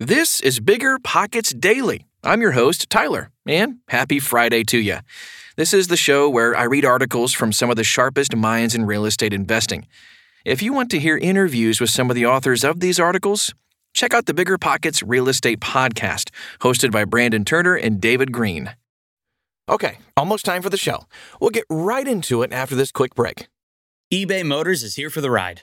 This is Bigger Pockets Daily. I'm your host, Tyler, and happy Friday to you. This is the show where I read articles from some of the sharpest minds in real estate investing. If you want to hear interviews with some of the authors of these articles, check out the Bigger Pockets Real Estate Podcast, hosted by Brandon Turner and David Greene. Okay, almost time for the show. We'll get right into it after this quick break. eBay Motors is here for the ride.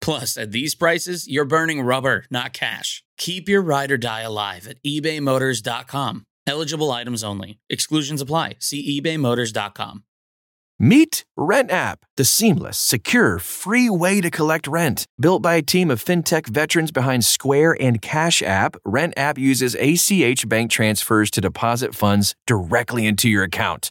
Plus, at these prices, you're burning rubber, not cash. Keep your ride or die alive at ebaymotors.com. Eligible items only. Exclusions apply. See ebaymotors.com. Meet Rent App, the seamless, secure, free way to collect rent. Built by a team of fintech veterans behind Square and Cash App, Rent App uses ACH bank transfers to deposit funds directly into your account.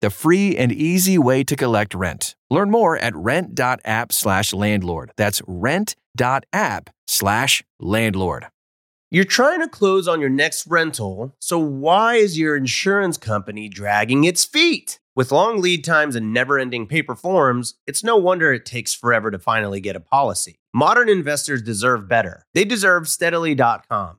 the free and easy way to collect rent. Learn more at rent.app slash landlord. That's rent.app slash landlord. You're trying to close on your next rental, so why is your insurance company dragging its feet? With long lead times and never ending paper forms, it's no wonder it takes forever to finally get a policy. Modern investors deserve better. They deserve steadily.com.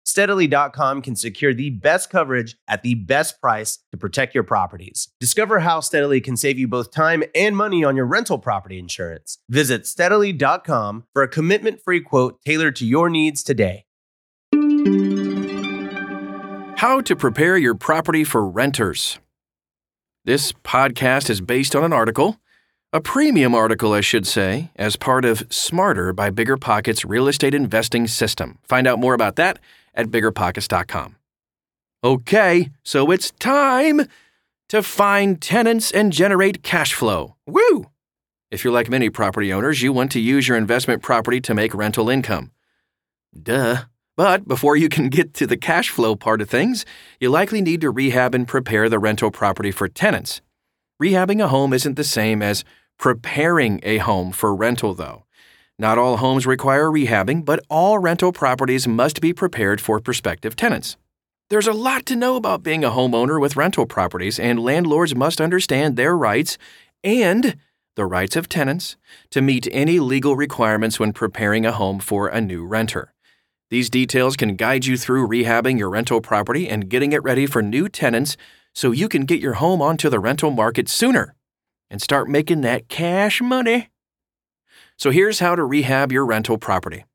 steadily.com can secure the best coverage at the best price to protect your properties. Discover how Steadily can save you both time and money on your rental property insurance. Visit steadily.com for a commitment free quote tailored to your needs today. How to prepare your property for renters. This podcast is based on an article, a premium article, I should say, as part of Smarter by Bigger Pockets Real Estate Investing System. Find out more about that at biggerpockets.com. Okay, so it's time to find tenants and generate cash flow. Woo! If you're like many property owners, you want to use your investment property to make rental income. Duh. But before you can get to the cash flow part of things, you likely need to rehab and prepare the rental property for tenants. Rehabbing a home isn't the same as preparing a home for rental, though. Not all homes require rehabbing, but all rental properties must be prepared for prospective tenants. There's a lot to know about being a homeowner with rental properties, and landlords must understand their rights and the rights of tenants to meet any legal requirements when preparing a home for a new renter. These details can guide you through rehabbing your rental property and getting it ready for new tenants so you can get your home onto the rental market sooner and start making that cash money. So here's how to rehab your rental property.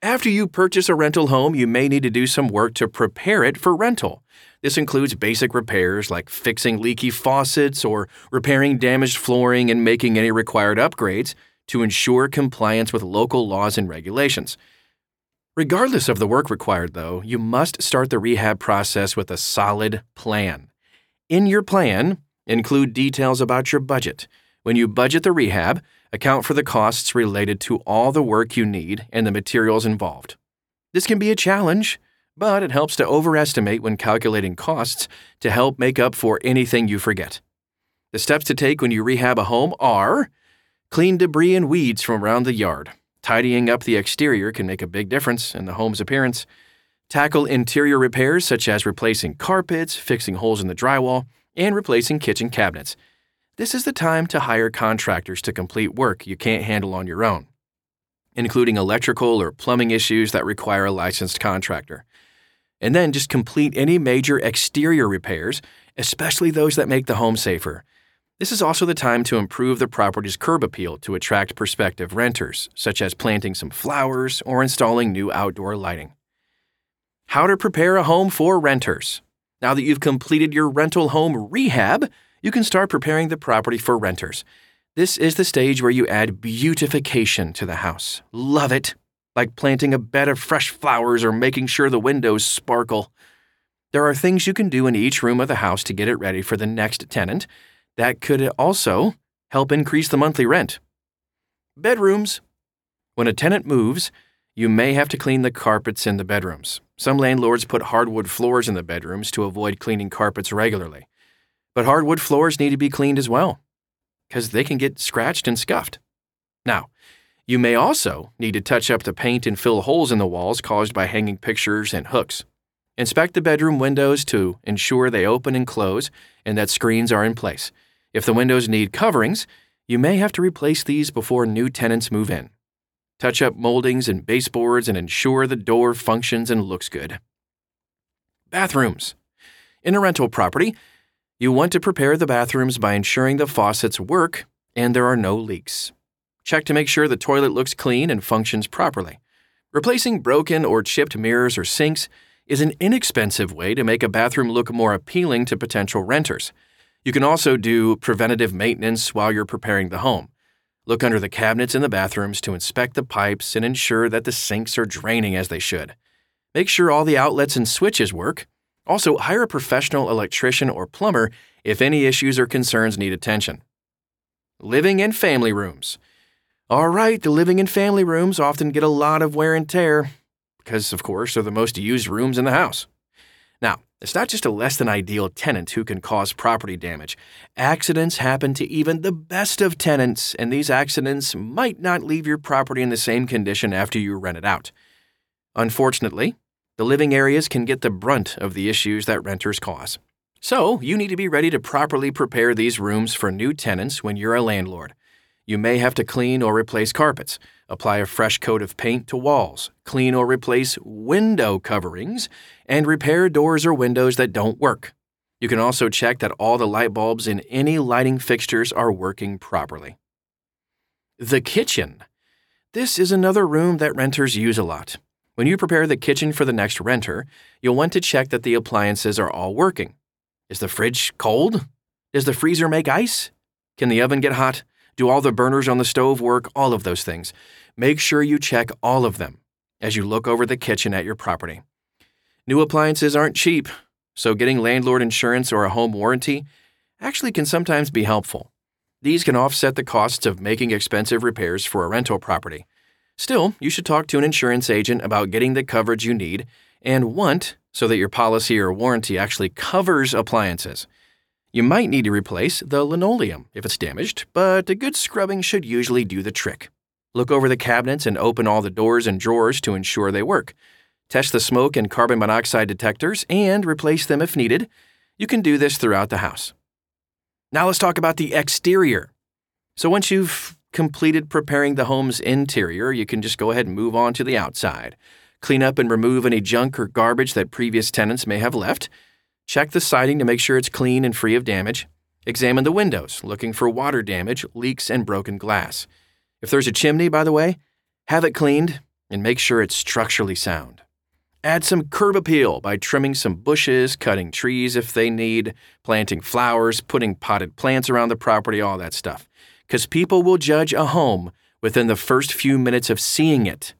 After you purchase a rental home, you may need to do some work to prepare it for rental. This includes basic repairs like fixing leaky faucets or repairing damaged flooring and making any required upgrades to ensure compliance with local laws and regulations. Regardless of the work required, though, you must start the rehab process with a solid plan. In your plan, include details about your budget. When you budget the rehab, account for the costs related to all the work you need and the materials involved. This can be a challenge, but it helps to overestimate when calculating costs to help make up for anything you forget. The steps to take when you rehab a home are clean debris and weeds from around the yard. Tidying up the exterior can make a big difference in the home's appearance. Tackle interior repairs such as replacing carpets, fixing holes in the drywall, and replacing kitchen cabinets. This is the time to hire contractors to complete work you can't handle on your own. including electrical or plumbing issues that require a licensed contractor. And then just complete any major exterior repairs, especially those that make the home safer. This is also the time to improve the property's curb appeal to attract prospective renters, such as planting some flowers or installing new outdoor lighting. How to prepare a home for renters. Now that you've completed your rental home rehab, you can start preparing the property for renters. This is the stage where you add beautification to the house. Love it! Like planting a bed of fresh flowers or making sure the windows sparkle. There are things you can do in each room of the house to get it ready for the next tenant that could also help increase the monthly rent. Bedrooms. When a tenant moves, you may have to clean the carpets in the bedrooms. Some landlords put hardwood floors in the bedrooms to avoid cleaning carpets regularly. But hardwood floors need to be cleaned as well, because they can get scratched and scuffed. Now, you may also need to touch up the paint and fill holes in the walls caused by hanging pictures and hooks. Inspect the bedroom windows to ensure they open and close and that screens are in place. If the windows need coverings, you may have to replace these before new tenants move in. Touch up moldings and baseboards and ensure the door functions and looks good. Bathrooms. In a rental property, you want to prepare the bathrooms by ensuring the faucets work and there are no leaks. Check to make sure the toilet looks clean and functions properly. Replacing broken or chipped mirrors or sinks is an inexpensive way to make a bathroom look more appealing to potential renters. You can also do preventative maintenance while you're preparing the home. Look under the cabinets in the bathrooms to inspect the pipes and ensure that the sinks are draining as they should. Make sure all the outlets and switches work. Also, hire a professional electrician or plumber if any issues or concerns need attention. Living and family rooms. All right, the living and family rooms often get a lot of wear and tear because, of course, they're the most used rooms in the house. Now, it's not just a less than ideal tenant who can cause property damage. Accidents happen to even the best of tenants, and these accidents might not leave your property in the same condition after you rent it out. Unfortunately, the living areas can get the brunt of the issues that renters cause. So, you need to be ready to properly prepare these rooms for new tenants when you're a landlord. You may have to clean or replace carpets, apply a fresh coat of paint to walls, clean or replace window coverings, and repair doors or windows that don't work. You can also check that all the light bulbs in any lighting fixtures are working properly. The kitchen. This is another room that renters use a lot. When you prepare the kitchen for the next renter, you'll want to check that the appliances are all working. Is the fridge cold? Does the freezer make ice? Can the oven get hot? Do all the burners on the stove work? All of those things. Make sure you check all of them as you look over the kitchen at your property. New appliances aren't cheap, so getting landlord insurance or a home warranty actually can sometimes be helpful. These can offset the costs of making expensive repairs for a rental property. Still, you should talk to an insurance agent about getting the coverage you need and want so that your policy or warranty actually covers appliances. You might need to replace the linoleum if it's damaged, but a good scrubbing should usually do the trick. Look over the cabinets and open all the doors and drawers to ensure they work. Test the smoke and carbon monoxide detectors and replace them if needed. You can do this throughout the house. Now let's talk about the exterior. So once you've completed preparing the home's interior, you can just go ahead and move on to the outside. Clean up and remove any junk or garbage that previous tenants may have left. Check the siding to make sure it's clean and free of damage. Examine the windows, looking for water damage, leaks, and broken glass. If there's a chimney, by the way, have it cleaned and make sure it's structurally sound. Add some curb appeal by trimming some bushes, cutting trees if they need, planting flowers, putting potted plants around the property, all that stuff. Because people will judge a home within the first few minutes of seeing it.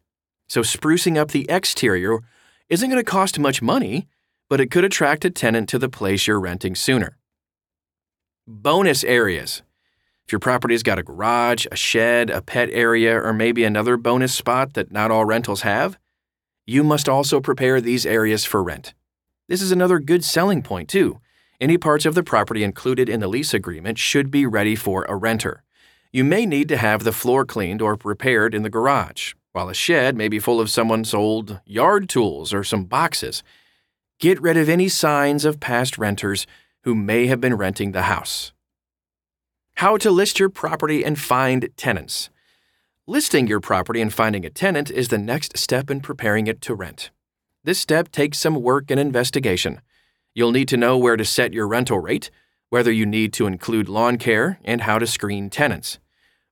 So, sprucing up the exterior isn't going to cost much money, but it could attract a tenant to the place you're renting sooner. Bonus areas. If your property's got a garage, a shed, a pet area, or maybe another bonus spot that not all rentals have, you must also prepare these areas for rent. This is another good selling point, too. Any parts of the property included in the lease agreement should be ready for a renter. You may need to have the floor cleaned or repaired in the garage, while a shed may be full of someone's old yard tools or some boxes. Get rid of any signs of past renters who may have been renting the house. How to list your property and find tenants. Listing your property and finding a tenant is the next step in preparing it to rent. This step takes some work and investigation. You'll need to know where to set your rental rate, whether you need to include lawn care, and how to screen tenants.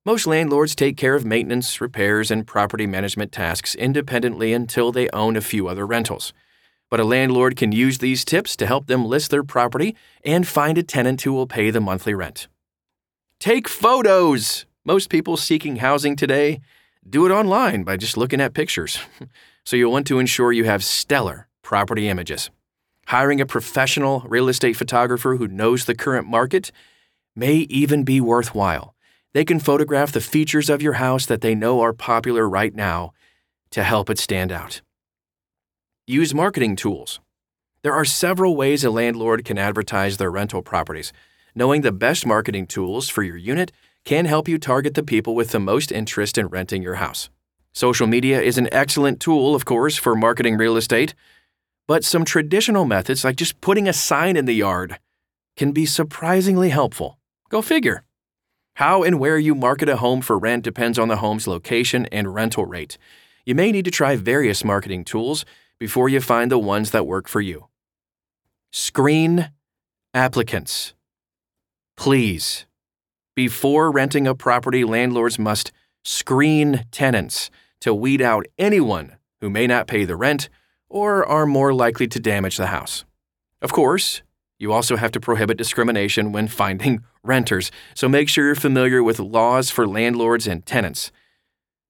Most landlords take care of maintenance, repairs, and property management tasks independently until they own a few other rentals. But a landlord can use these tips to help them list their property and find a tenant who will pay the monthly rent. Take photos! Most people seeking housing today do it online by just looking at pictures. so you'll want to ensure you have stellar property images. Hiring a professional real estate photographer who knows the current market may even be worthwhile. They can photograph the features of your house that they know are popular right now to help it stand out. Use marketing tools. There are several ways a landlord can advertise their rental properties. Knowing the best marketing tools for your unit can help you target the people with the most interest in renting your house. Social media is an excellent tool, of course, for marketing real estate, but some traditional methods, like just putting a sign in the yard, can be surprisingly helpful. Go figure. How and where you market a home for rent depends on the home's location and rental rate. You may need to try various marketing tools before you find the ones that work for you. Screen applicants. Please. Before renting a property, landlords must screen tenants to weed out anyone who may not pay the rent or are more likely to damage the house. Of course, you also have to prohibit discrimination when finding renters, so make sure you're familiar with laws for landlords and tenants.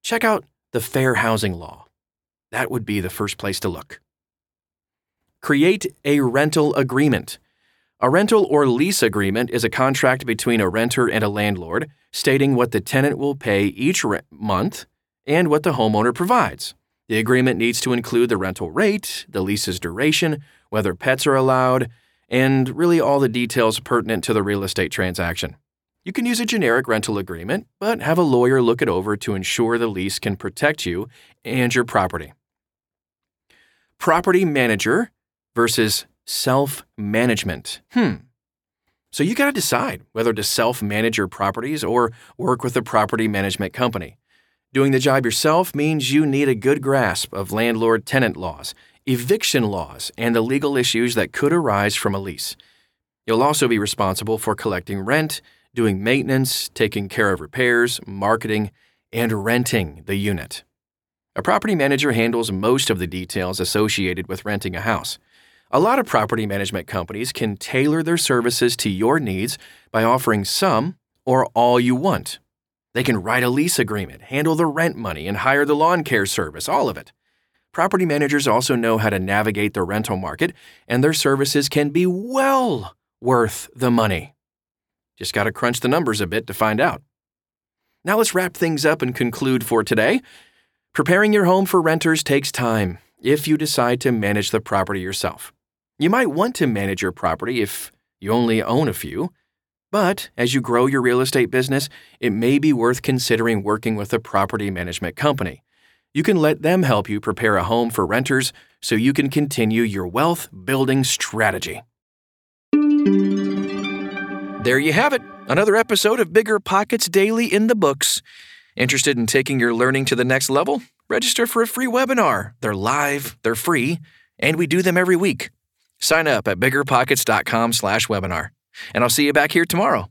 Check out the Fair Housing Law. That would be the first place to look. Create a rental agreement. A rental or lease agreement is a contract between a renter and a landlord stating what the tenant will pay each re- month and what the homeowner provides. The agreement needs to include the rental rate, the lease's duration, whether pets are allowed, and really all the details pertinent to the real estate transaction. You can use a generic rental agreement, but have a lawyer look it over to ensure the lease can protect you and your property. Property manager versus self management. Hmm. So you got to decide whether to self manage your properties or work with a property management company. Doing the job yourself means you need a good grasp of landlord tenant laws eviction laws, and the legal issues that could arise from a lease. You'll also be responsible for collecting rent, doing maintenance, taking care of repairs, marketing, and renting the unit. A property manager handles most of the details associated with renting a house. A lot of property management companies can tailor their services to your needs by offering some or all you want. They can write a lease agreement, handle the rent money, and hire the lawn care service, all of it. Property managers also know how to navigate the rental market, and their services can be well worth the money. Just got to crunch the numbers a bit to find out. Now let's wrap things up and conclude for today. Preparing your home for renters takes time if you decide to manage the property yourself. You might want to manage your property if you only own a few, but as you grow your real estate business, it may be worth considering working with a property management company. You can let them help you prepare a home for renters so you can continue your wealth building strategy. There you have it, another episode of Bigger Pockets Daily in the books. Interested in taking your learning to the next level? Register for a free webinar. They're live, they're free, and we do them every week. Sign up at biggerpockets.com/webinar. And I'll see you back here tomorrow.